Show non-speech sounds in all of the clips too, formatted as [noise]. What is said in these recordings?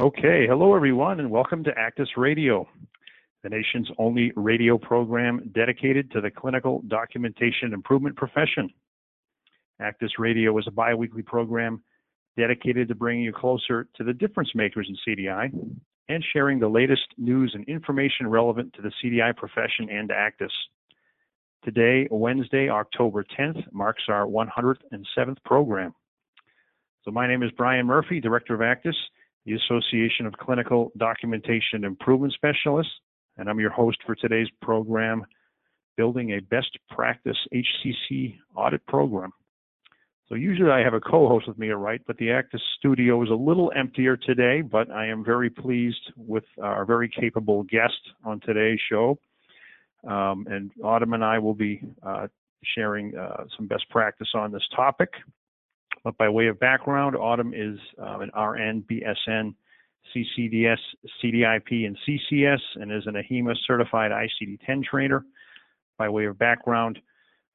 Okay, hello everyone, and welcome to ACDIS Radio, the nation's only radio program dedicated to the clinical documentation improvement profession. ACDIS Radio is a biweekly program dedicated to bringing you closer to the difference makers in CDI and sharing the latest news and information relevant to the CDI profession and ACDIS. Today, Wednesday, October 10th, marks our 107th program. So my name is Brian Murphy, Director of ACDIS the Association of Clinical Documentation Improvement Specialists, and I'm your host for today's program, Building a Best Practice HCC Audit Program. So usually I have a co-host with me, right? But the ACDIS studio is a little emptier today, but I am very pleased with our very capable guest on today's show. Um, and Autumn and I will be uh, sharing uh, some best practice on this topic. But by way of background, Autumn is uh, an RN, BSN, CCDS, CDIP, and CCS, and is an AHIMA certified ICD-10 trainer. By way of background,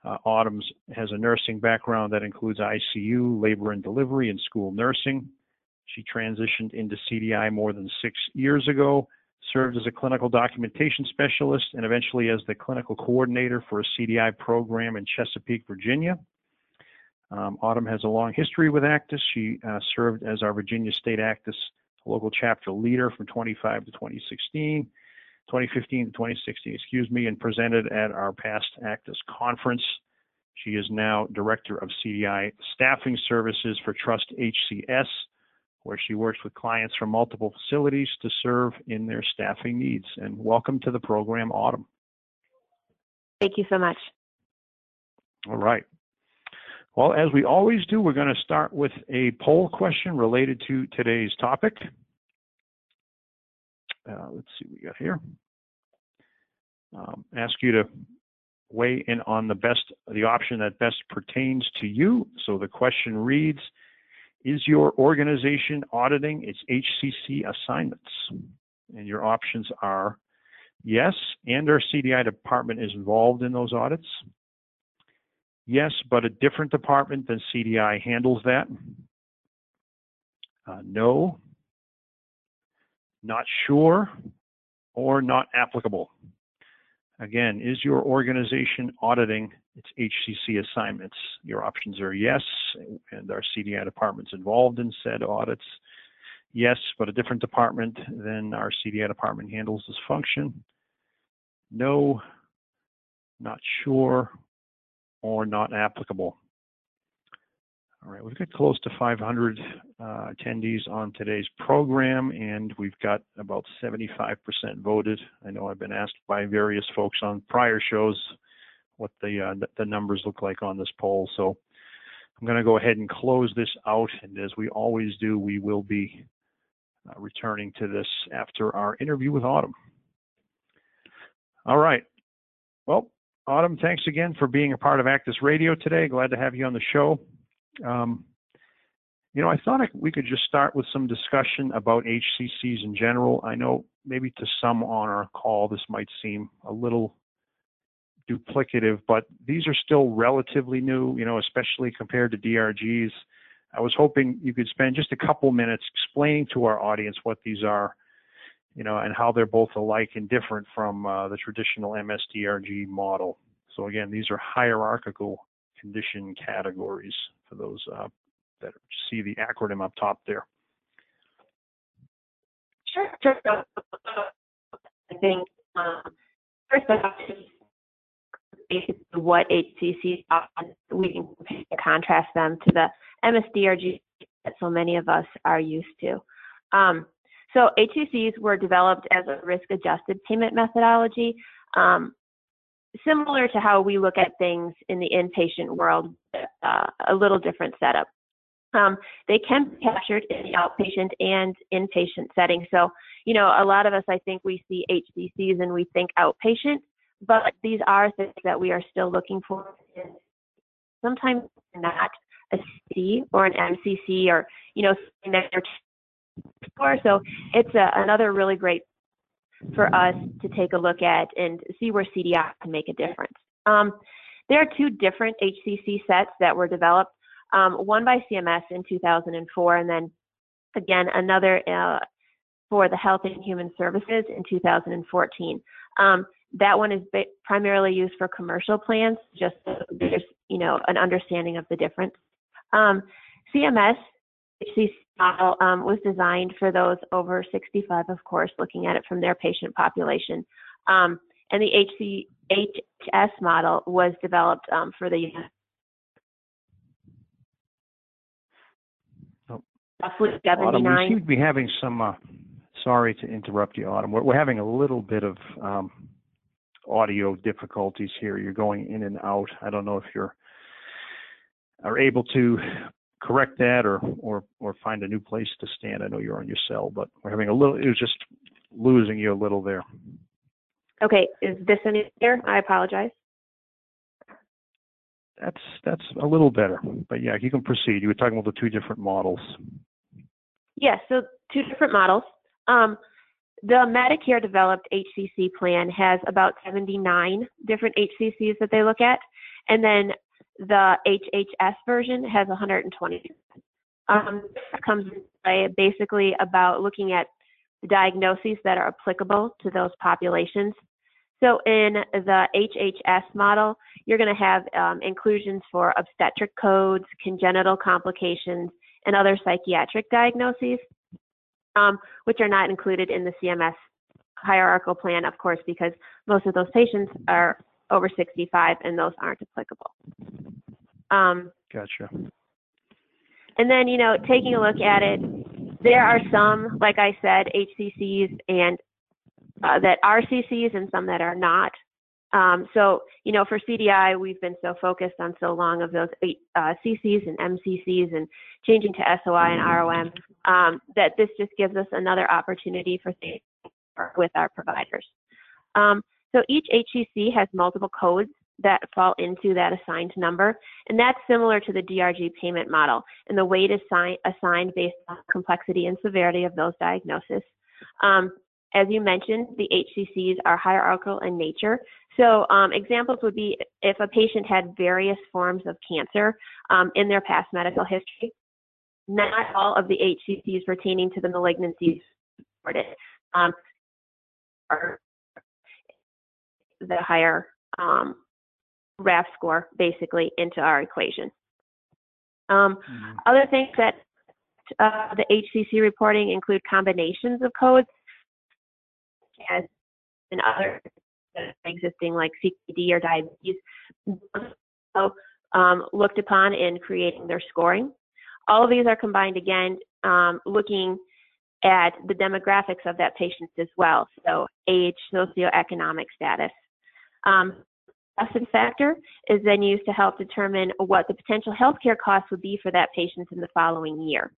uh, Autumn has a nursing background that includes ICU, labor and delivery, and school nursing. She transitioned into CDI more than six years ago, served as a clinical documentation specialist, and eventually as the clinical coordinator for a CDI program in Chesapeake, Virginia. Um, Autumn has a long history with ACDIS. She uh, served as our Virginia State ACDIS local chapter leader from 25 to 2016, 2015 to 2016, excuse me, and presented at our past ACDIS conference. She is now Director of CDI Staffing Services for TrustHCS, where she works with clients from multiple facilities to serve in their staffing needs. And welcome to the program, Autumn. Thank you so much. All right. Well, as we always do, we're going to start with a poll question related to today's topic. Uh, let's see what we got here. Um, ask you to weigh in on the best, the option that best pertains to you. So the question reads, is your organization auditing its HCC assignments? And your options are yes, and our CDI department is involved in those audits. Yes, but a different department than CDI handles that. Uh, no, not sure, or not applicable. Again, is your organization auditing its HCC assignments? Your options are yes, and our CDI department's involved in said audits. Yes, but a different department than our CDI department handles this function. No, not sure, or not applicable. All right, we've got close to 500 uh, attendees on today's program, and we've got about 75% voted. I know I've been asked by various folks on prior shows what the uh, the numbers look like on this poll. So I'm going to go ahead and close this out, and as we always do, we will be uh, returning to this after our interview with Autumn. All right. Well, Autumn, thanks again for being a part of ACDIS Radio today. Glad to have you on the show. Um, you know, I thought we could just start with some discussion about HCCs in general. I know maybe to some on our call this might seem a little duplicative, but these are still relatively new, you know, especially compared to DRGs. I was hoping you could spend just a couple minutes explaining to our audience what these are you know, and how they're both alike and different from uh, the traditional MSDRG model. So again, these are hierarchical condition categories for those uh, that see the acronym up top there. Sure, sure. I think um, first off, basically what HCC we can contrast them to the MSDRG that so many of us are used to. Um, so HCCs were developed as a risk-adjusted payment methodology, um, similar to how we look at things in the inpatient world, uh, a little different setup. Um, they can be captured in the outpatient and inpatient setting. So, you know, a lot of us, I think we see HCCs and we think outpatient, but these are things that we are still looking for. Sometimes not a C or an MCC or, you know, something that so it's a, another really great for us to take a look at and see where CDI can make a difference. Um, there are two different HCC sets that were developed, um, one by CMS in 2004, and then again another uh, for the Health and Human Services in 2014. Um, that one is primarily used for commercial plans, just so there's you know an understanding of the difference. Um, CMS HCC model um, was designed for those over 65, of course, looking at it from their patient population. Um, and the HC, HS model was developed um, for the oh. roughly 79. Autumn, we seem to be having some. Uh, sorry to interrupt you, Autumn. We're, we're having a little bit of um, audio difficulties here. You're going in and out. I don't know if you're are able to correct that or or or find a new place to stand. I know you're on your cell, but we're having a little. It was just losing you a little there. Okay, is this any better? I apologize. That's that's a little better, but yeah, you can proceed. You were talking about the two different models. Yes, yeah, so two different models. Um, the Medicare developed HCC plan has about 79 different HCCs that they look at, and then the HHS version has 120. Um, comes basically about looking at the diagnoses that are applicable to those populations. So in the HHS model, you're going to have um, inclusions for obstetric codes, congenital complications, and other psychiatric diagnoses, um, which are not included in the CMS hierarchical plan, of course, because most of those patients are over 65 and those aren't applicable. Um, gotcha. And then, you know, taking a look at it, there are some, like I said, HCCs and uh, that are CCs and some that are not. Um, so, you know, for CDI, we've been so focused on so long of those uh, CCs and MCCs and changing to SOI and ROM um, that this just gives us another opportunity for things with our providers. Um, so each HCC has multiple codes that fall into that assigned number, and that's similar to the DRG payment model, and the weight is assign, assigned based on complexity and severity of those diagnoses. Um, as you mentioned, the HCCs are hierarchical in nature. So um, examples would be if a patient had various forms of cancer um, in their past medical history, not all of the HCCs pertaining to the malignancies reported um, are the higher um, RAF score basically into our equation. Um, mm-hmm. Other things that uh, the HCC reporting include combinations of codes as in other existing like CKD or diabetes, so, um, looked upon in creating their scoring. All of these are combined again, um, looking at the demographics of that patient as well. So age, socioeconomic status. Um, factor is then used to help determine what the potential healthcare costs would be for that patient in the following year.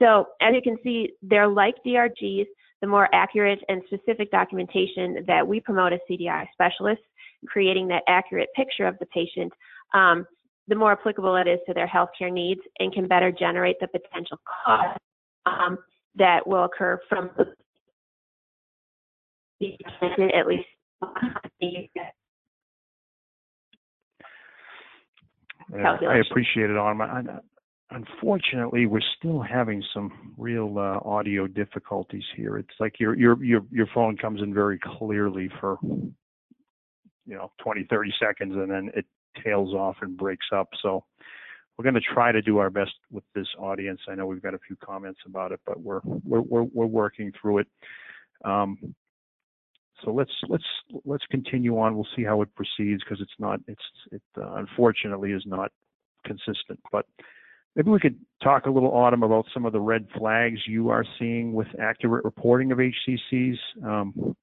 So as you can see, they're like DRGs, the more accurate and specific documentation that we promote as CDI specialists, creating that accurate picture of the patient, um, the more applicable it is to their healthcare needs and can better generate the potential cost um, that will occur from the at least I appreciate it, Autumn. unfortunately, we're still having some real uh, audio difficulties here. It's like your your your your phone comes in very clearly for you know 20, 30 seconds, and then it tails off and breaks up. So we're going to try to do our best with this audience. I know we've got a few comments about it, but we're we're we're, we're working through it. Um, so let's let's let's continue on. We'll see how it proceeds because it's not it's it uh, unfortunately is not consistent. But maybe we could talk a little, Autumn, about some of the red flags you are seeing with accurate reporting of HCCs. Um,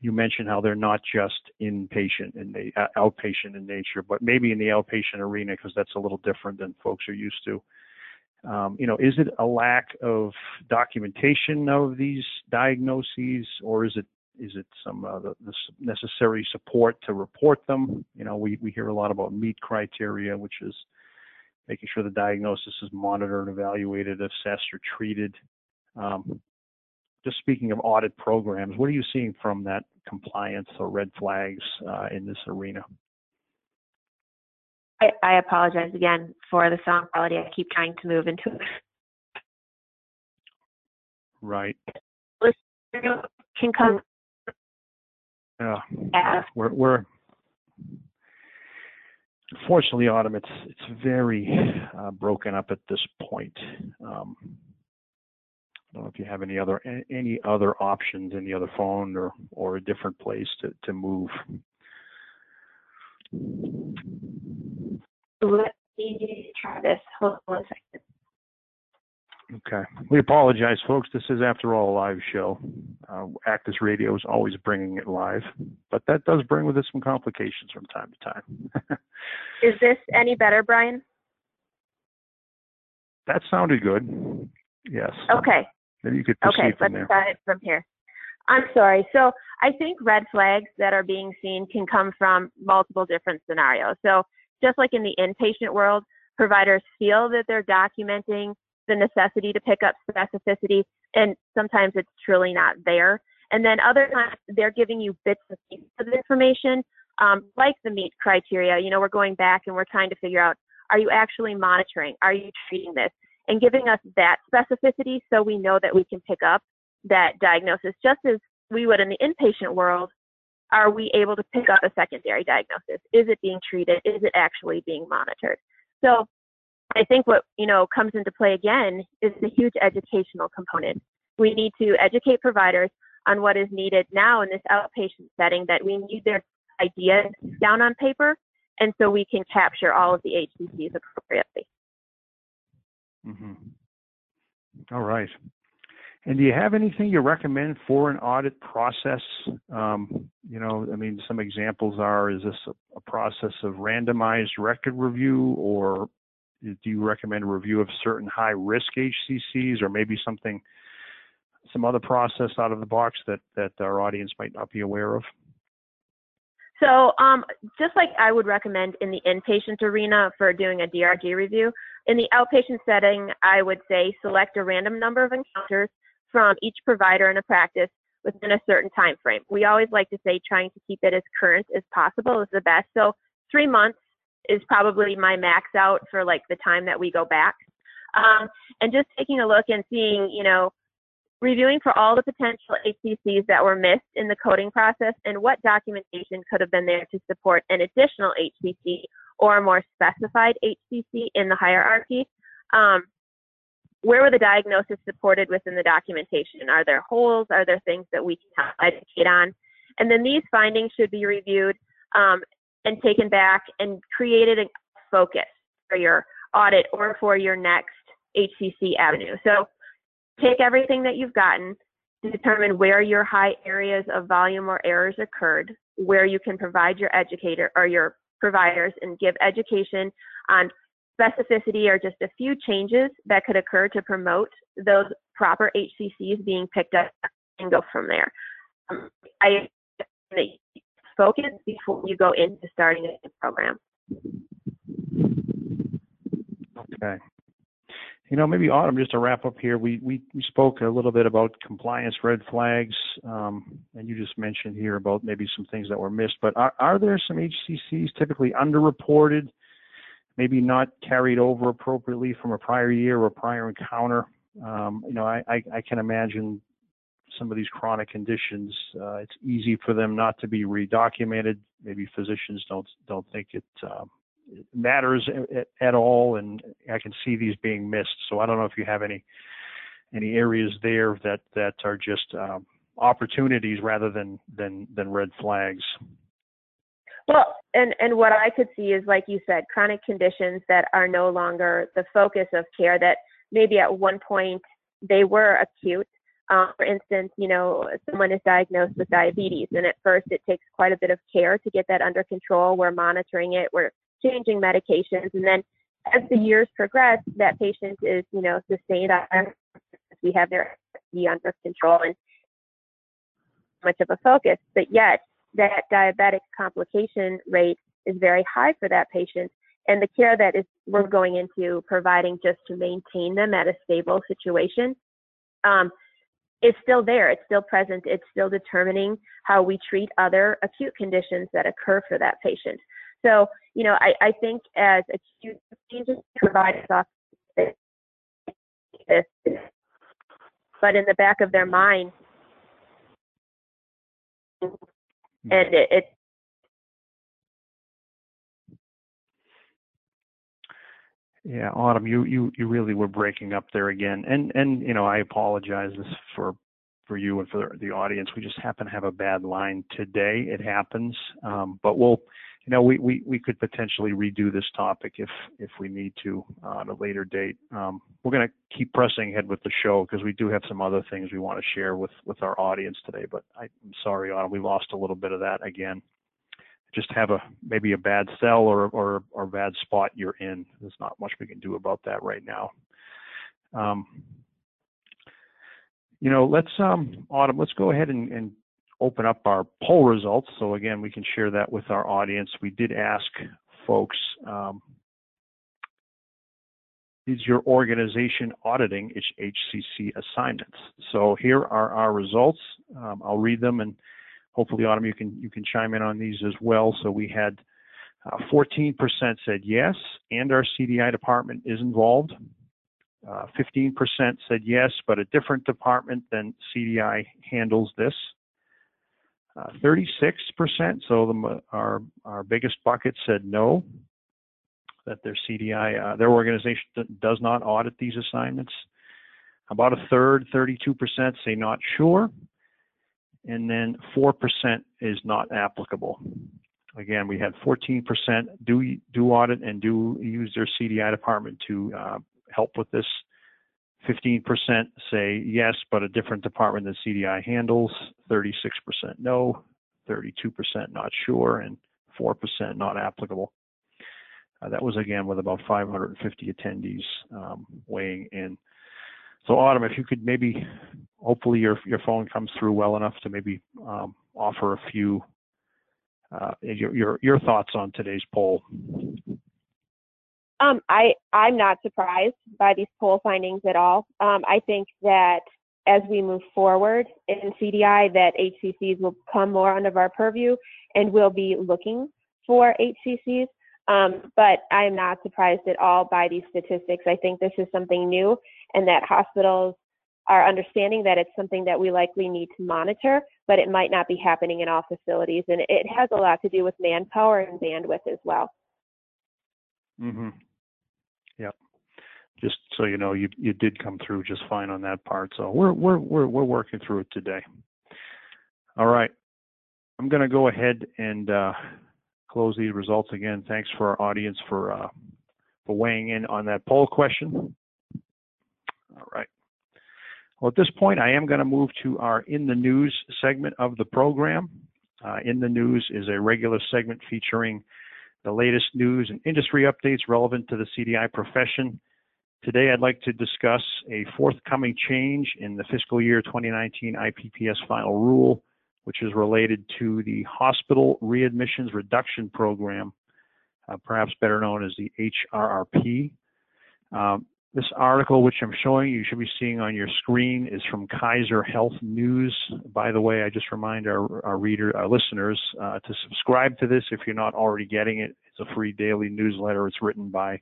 you mentioned how they're not just inpatient and they uh, outpatient in nature, but maybe in the outpatient arena because that's a little different than folks are used to. Um, you know, is it a lack of documentation of these diagnoses, or is it is it some uh, the, the, necessary support to report them? You know, we, we hear a lot about MEET criteria, which is making sure the diagnosis is monitored, evaluated, assessed, or treated. Um, just speaking of audit programs, what are you seeing from that compliance or red flags uh, in this arena? I, I apologize again for the sound quality. I keep trying to move into it. Right. can come. Yeah, Yeah. we're, we're fortunately, Autumn, it's it's very uh, broken up at this point. Um, I don't know if you have any other any other options, any other phone or or a different place to to move. Let me try this. Hold on one second. Okay. We apologize, folks. This is, after all, a live show. Uh, ACDIS Radio is always bringing it live, but that does bring with it some complications from time to time. [laughs] Is this any better, Brian? that sounded good. Yes. Okay. Maybe you could proceed Okay, from let's there. start it from here. I'm sorry. So I think red flags that are being seen can come from multiple different scenarios. So just like in the inpatient world, providers feel that they're documenting the necessity to pick up specificity, and sometimes it's truly not there. And then other times they're giving you bits and pieces of information, um, like the meet criteria. You know, we're going back and we're trying to figure out, are you actually monitoring? Are you treating this? And giving us that specificity so we know that we can pick up that diagnosis just as we would in the inpatient world. Are we able to pick up a secondary diagnosis? Is it being treated? Is it actually being monitored? So I think what you know comes into play again is the huge educational component. We need to educate providers on what is needed now in this outpatient setting that we need their ideas down on paper and so we can capture all of the HCCs appropriately. hmm All right. And do you have anything you recommend for an audit process? Um, you know, I mean, some examples are: is this a, a process of randomized record review, or do you recommend a review of certain high-risk HCCs, or maybe something, some other process out of the box that that our audience might not be aware of? So, um, just like I would recommend in the inpatient arena for doing a DRG review, in the outpatient setting, I would say select a random number of encounters from each provider in a practice within a certain time frame. We always like to say trying to keep it as current as possible is the best. So, three months is probably my max out for like the time that we go back. Um, and just taking a look and seeing, you know, reviewing for all the potential HCCs that were missed in the coding process and what documentation could have been there to support an additional HCC or a more specified HCC in the hierarchy. Um, where were the diagnoses supported within the documentation? Are there holes? Are there things that we can help educate on? And then these findings should be reviewed um, and taken back and created a focus for your audit or for your next HCC avenue. So take everything that you've gotten, to determine where your high areas of volume or errors occurred, where you can provide your educator or your providers and give education on specificity or just a few changes that could occur to promote those proper HCCs being picked up and go from there. Um, I focus before you go into starting a new program. Okay. You know, maybe Autumn, just to wrap up here, we, we, we spoke a little bit about compliance red flags, um, and you just mentioned here about maybe some things that were missed, but are, are there some HCCs typically underreported, maybe not carried over appropriately from a prior year or prior encounter? Um, you know, I, I, I can imagine some of these chronic conditions, uh, it's easy for them not to be redocumented. Maybe physicians don't, don't think it, um, matters at, at all, and I can see these being missed. So I don't know if you have any any areas there that that are just um, opportunities rather than than than red flags. Well, and and what I could see is, like you said, chronic conditions that are no longer the focus of care. That maybe at one point they were acute. Um, for instance, you know, someone is diagnosed with diabetes, and at first it takes quite a bit of care to get that under control. We're monitoring it. We're changing medications. And then as the years progress, that patient is, you know, sustained we have their under control and much of a focus. But yet that diabetic complication rate is very high for that patient. And the care that is we're going into providing just to maintain them at a stable situation um, is still there. It's still present. It's still determining how we treat other acute conditions that occur for that patient. So, you know, I, I think as acute changes provide this, but in the back of their mind, and it, it Yeah, Autumn, you you you really were breaking up there again, and and you know I apologize for for you and for the audience. We just happen to have a bad line today. It happens, um, but we'll you know we, we we could potentially redo this topic if if we need to uh, at a later date. Um, we're going to keep pressing ahead with the show because we do have some other things we want to share with with our audience today. But I, I'm sorry, Autumn, we lost a little bit of that again just have a maybe a bad cell or or or bad spot you're in. There's not much we can do about that right now. Um, you know, let's um, Autumn, let's go ahead and, and open up our poll results. So again, we can share that with our audience. We did ask folks, um, is your organization auditing its HCC assignments? So here are our results. Um, I'll read them and hopefully, Autumn, you can you can chime in on these as well. So we had 14% uh, said yes, and our CDI department is involved. 15% uh, said yes, but a different department than CDI handles this. 36%, uh, so the, our our biggest bucket said no, that their CDI, their organization does not audit these assignments. About a third, 32%, say not sure, and then 4% is not applicable. Again, we had 14% do do audit and do use their CDI department to uh, help with this. 15% say yes, but a different department than CDI handles. 36% no, 32% not sure, and 4% not applicable. Uh, that was again with about 550 attendees um, weighing in. So Autumn, if you could maybe, hopefully your your phone comes through well enough to maybe um, offer a few uh, your, your your thoughts on today's poll. Um, I I'm not surprised by these poll findings at all. Um, I think that as we move forward in CDI, that HCCs will come more under our purview, and we'll be looking for HCCs. Um, but I am not surprised at all by these statistics. I think this is something new and that hospitals are understanding that it's something that we likely need to monitor, but it might not be happening in all facilities. And it has a lot to do with manpower and bandwidth as well. Mm-hmm. Yep. Just so you know, you you did come through just fine on that part. So we're we're we're we're working through it today. All right. I'm going to go ahead and uh, close these results again. Thanks for our audience for uh, for weighing in on that poll question. All right. Well, at this point, I am going to move to our In the News segment of the program. Uh, in the News is a regular segment featuring the latest news and industry updates relevant to the CDI profession. Today, I'd like to discuss a forthcoming change in the fiscal year 2019 IPPS final rule, which is related to the Hospital Readmissions Reduction Program, uh, perhaps better known as the HRRP. Um, this article, which I'm showing you, should be seeing on your screen, is from Kaiser Health News. By the way, I just remind our, our reader, our listeners, uh, to subscribe to this if you're not already getting it. It's a free daily newsletter. It's written by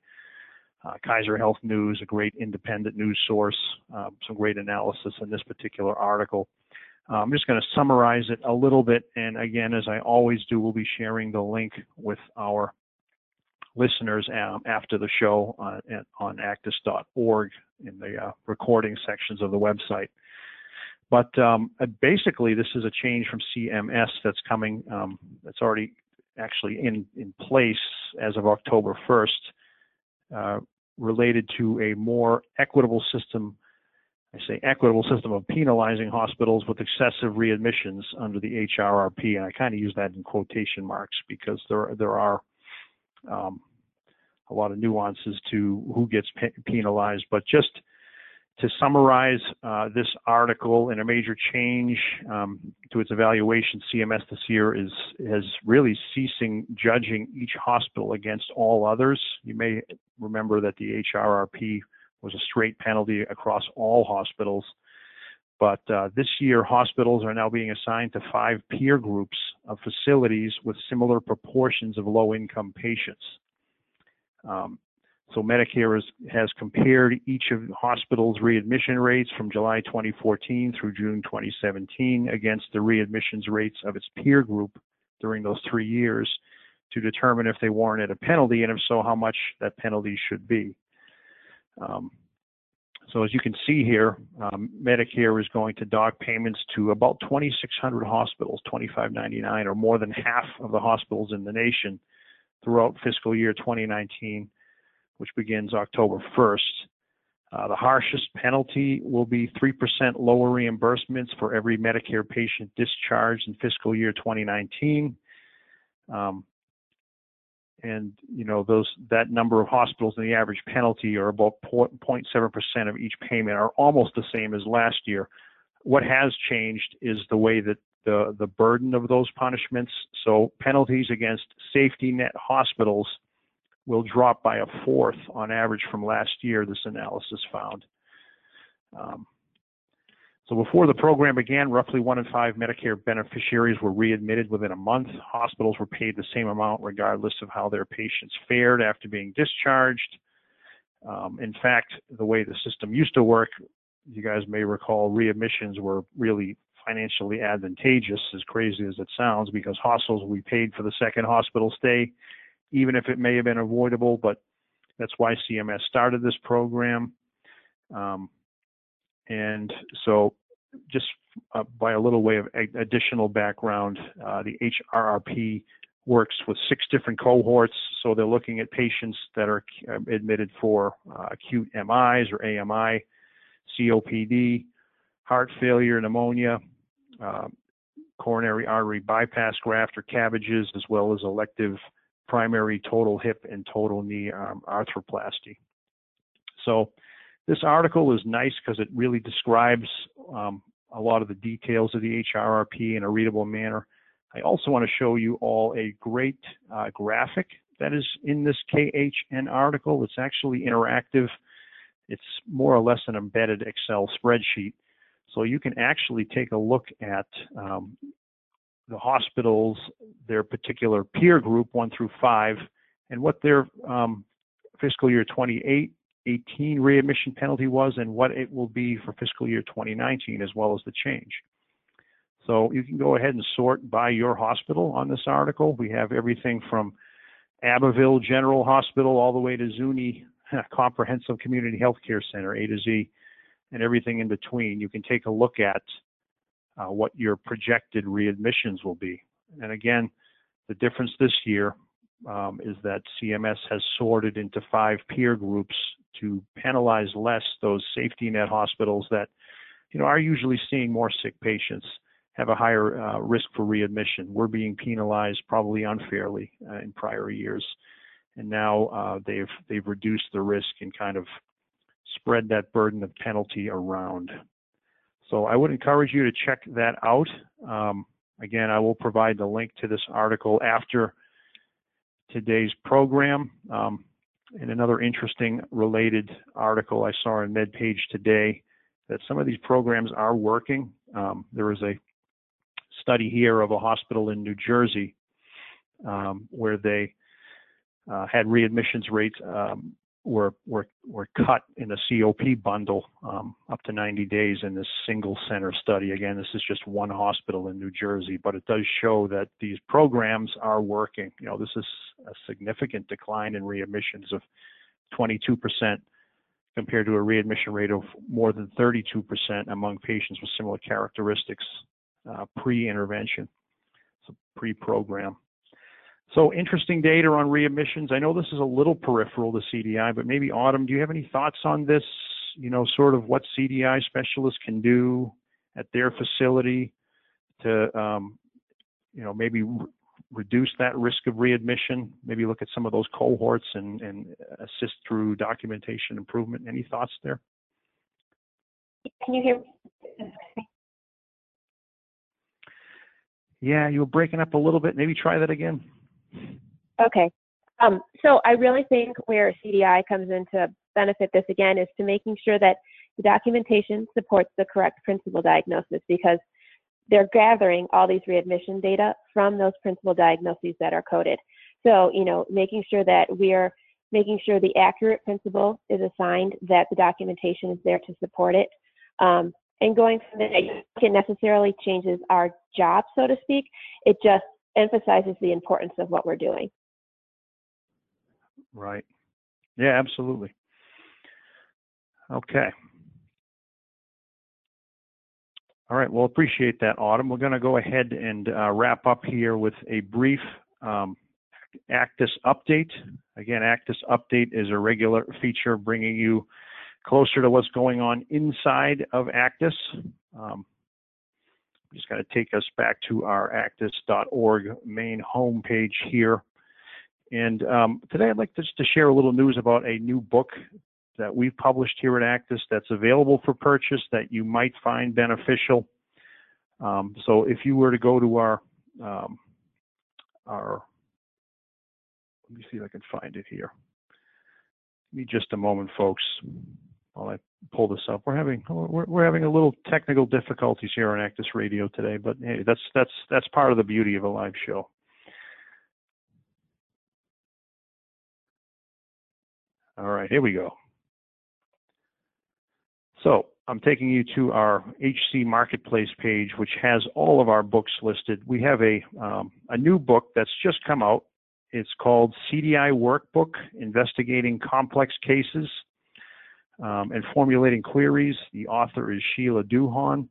uh, Kaiser Health News, a great independent news source, uh, some great analysis in this particular article. Uh, I'm just going to summarize it a little bit, and again, as I always do, we'll be sharing the link with our listeners um, after the show on, on acdis.org in the uh, recording sections of the website. But um, uh, basically, this is a change from CMS that's coming, um, that's already actually in, in place as of October 1st, uh, related to a more equitable system. I say equitable system of penalizing hospitals with excessive readmissions under the HRRP, and I kind of use that in quotation marks because there there are um, a lot of nuances to who gets pe- penalized. But just to summarize uh, this article in a major change um, to its evaluation, CMS this year is has really ceasing judging each hospital against all others. You may remember that the HRRP was a straight penalty across all hospitals. But uh, this year, hospitals are now being assigned to five peer groups of facilities with similar proportions of low income patients. Um, So Medicare is, has compared each of the hospitals' readmission rates from July 2014 through June 2017 against the readmissions rates of its peer group during those three years to determine if they warranted a penalty and if so, how much that penalty should be. Um, so as you can see here, um, Medicare is going to dock payments to about 2,600 hospitals, 2599, or more than half of the hospitals in the nation throughout fiscal year 2019 which begins October 1st. Uh, the harshest penalty will be 3% lower reimbursements for every Medicare patient discharged in fiscal year 2019. Um, and you know those that number of hospitals and the average penalty are about 0.7% of each payment are almost the same as last year. What has changed is the way that the the burden of those punishments. So penalties against safety net hospitals will drop by a fourth on average from last year, this analysis found. Um, so before the program began, roughly one in five Medicare beneficiaries were readmitted within a month. Hospitals were paid the same amount regardless of how their patients fared after being discharged. Um, in fact, the way the system used to work, you guys may recall, readmissions were really financially advantageous, as crazy as it sounds, because hospitals we paid for the second hospital stay even if it may have been avoidable, but that's why CMS started this program. Um, and so just uh, by a little way of additional background, uh, the HRRP works with six different cohorts. So they're looking at patients that are uh, admitted for uh, acute MIs or AMI, COPD, heart failure, pneumonia, uh, coronary artery bypass graft or cabbages, as well as elective primary total hip and total knee um, arthroplasty. So this article is nice because it really describes um, a lot of the details of the HRRP in a readable manner. I also want to show you all a great uh, graphic that is in this KHN article. It's actually interactive. It's more or less an embedded Excel spreadsheet. So you can actually take a look at um, the hospitals, their particular peer group, one through five, and what their um, fiscal year 2018 readmission penalty was and what it will be for fiscal year 2019 as well as the change. So you can go ahead and sort by your hospital on this article. We have everything from Abbeville General Hospital all the way to Zuni [laughs] Comprehensive Community Healthcare Center, A to Z, and everything in between. You can take a look at uh, what your projected readmissions will be. And again, the difference this year um, is that CMS has sorted into five peer groups to penalize less those safety net hospitals that, you know, are usually seeing more sick patients, have a higher uh, risk for readmission. We're being penalized probably unfairly uh, in prior years, and now uh, they've they've reduced the risk and kind of spread that burden of penalty around. So I would encourage you to check that out. Um, again, I will provide the link to this article after today's program. Um, and another interesting related article I saw in MedPage today that some of these programs are working. Um, there was a study here of a hospital in New Jersey um, where they uh, had readmissions rates um, were were were cut in the COP bundle um, up to 90 days in this single center study. Again, this is just one hospital in New Jersey, but it does show that these programs are working. You know, this is a significant decline in readmissions of 22% compared to a readmission rate of more than 32% among patients with similar characteristics uh, pre-intervention, so pre-program. So interesting data on readmissions. I know this is a little peripheral to CDI, but maybe Autumn, do you have any thoughts on this? You know, sort of what CDI specialists can do at their facility to, um, you know, maybe re- reduce that risk of readmission. Maybe look at some of those cohorts and, and assist through documentation improvement. Any thoughts there? Can you hear me? Yeah, you were breaking up a little bit. Maybe try that again. Okay. Um, so I really think where CDI comes in to benefit this again is to making sure that the documentation supports the correct principal diagnosis because they're gathering all these readmission data from those principal diagnoses that are coded. So, you know, making sure that we're making sure the accurate principal is assigned, that the documentation is there to support it. Um, and going from there, it necessarily changes our job, so to speak. It just emphasizes the importance of what we're doing. Right. Yeah, absolutely. Okay. All right. Well, appreciate that, Autumn. We're going to go ahead and uh, wrap up here with a brief um, ACDIS update. Again, ACDIS update is a regular feature bringing you closer to what's going on inside of ACDIS. Um, just going to take us back to our acdis.org main home page here. And um, today I'd like just to share a little news about a new book that we've published here at ACDIS that's available for purchase that you might find beneficial. Um, so if you were to go to our um, our let me see if I can find it here. Give me just a moment, folks, while I pull this up. We're having we're, we're having a little technical difficulties here on ACDIS Radio today, but hey, that's that's that's part of the beauty of a live show. All right, here we go. So I'm taking you to our HC Marketplace page, which has all of our books listed. We have a um, a new book that's just come out. It's called CDI Workbook: Investigating Complex Cases um, and Formulating Queries. The author is Sheila Duhan.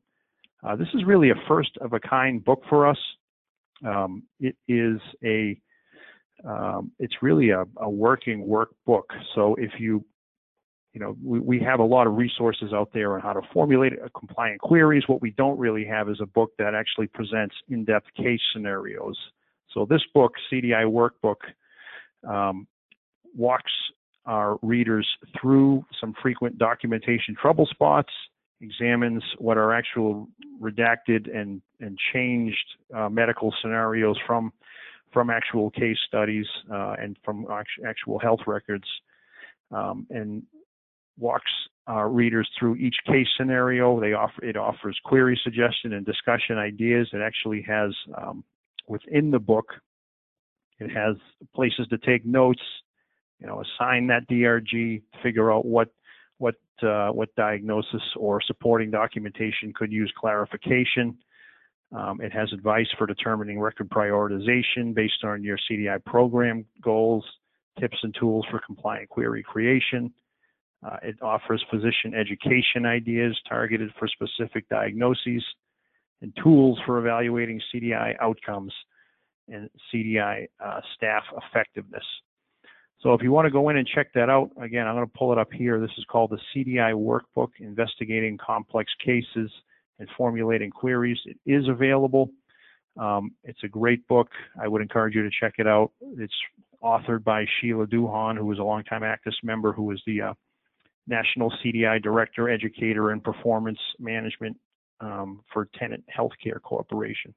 Uh, this is really a first of a kind book for us. Um, it is a um, it's really a, a working workbook. So if you you know, we, we have a lot of resources out there on how to formulate compliant queries. What we don't really have is a book that actually presents in-depth case scenarios. So this book, CDI Workbook, um, walks our readers through some frequent documentation trouble spots, examines what are actual redacted and, and changed uh, medical scenarios from, from actual case studies uh, and from actual health records, um, and walks our readers through each case scenario. They offer it offers query suggestion and discussion ideas. It actually has um, within the book, it has places to take notes. You know, assign that DRG, figure out what what uh, what diagnosis or supporting documentation could use clarification. Um, it has advice for determining record prioritization based on your CDI program goals, tips and tools for compliant query creation, uh, it offers physician education ideas targeted for specific diagnoses and tools for evaluating CDI outcomes and CDI uh, staff effectiveness. So if you want to go in and check that out, again, I'm going to pull it up here. This is called the CDI Workbook, Investigating Complex Cases and Formulating Queries. It is available. Um, it's a great book. I would encourage you to check it out. It's authored by Sheila Duhan, who was a longtime ACDIS member, who was the uh, National CDI Director, Educator, and Performance Management um, for Tenet Healthcare Corporation.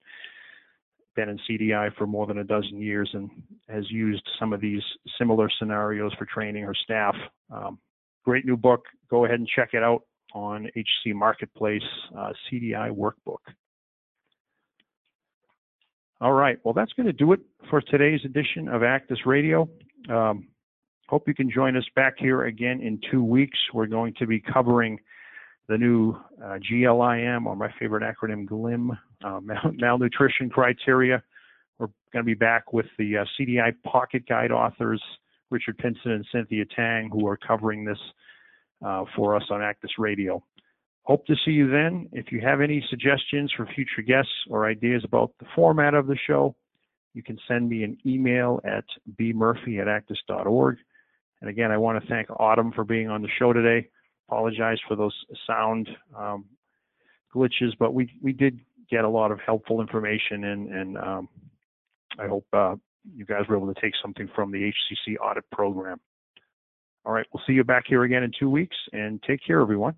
Been in CDI for more than a dozen years and has used some of these similar scenarios for training her staff. Um, great new book. Go ahead and check it out on HC Marketplace uh, CDI Workbook. All right, well, that's going to do it for today's edition of ACDIS Radio. Um, Hope you can join us back here again in two weeks. We're going to be covering the new uh, GLIM, or my favorite acronym, GLIM, uh, mal- malnutrition criteria. We're going to be back with the uh, CDI Pocket Guide authors, Richard Pinson and Cynthia Tang, who are covering this uh, for us on ACDIS Radio. Hope to see you then. If you have any suggestions for future guests or ideas about the format of the show, you can send me an email at bmurphy at acdis.org. And again, I want to thank Autumn for being on the show today. Apologize for those sound um, glitches, but we, we did get a lot of helpful information and, and um, I hope uh, you guys were able to take something from the HCC audit program. All right, we'll see you back here again in two weeks and take care, everyone.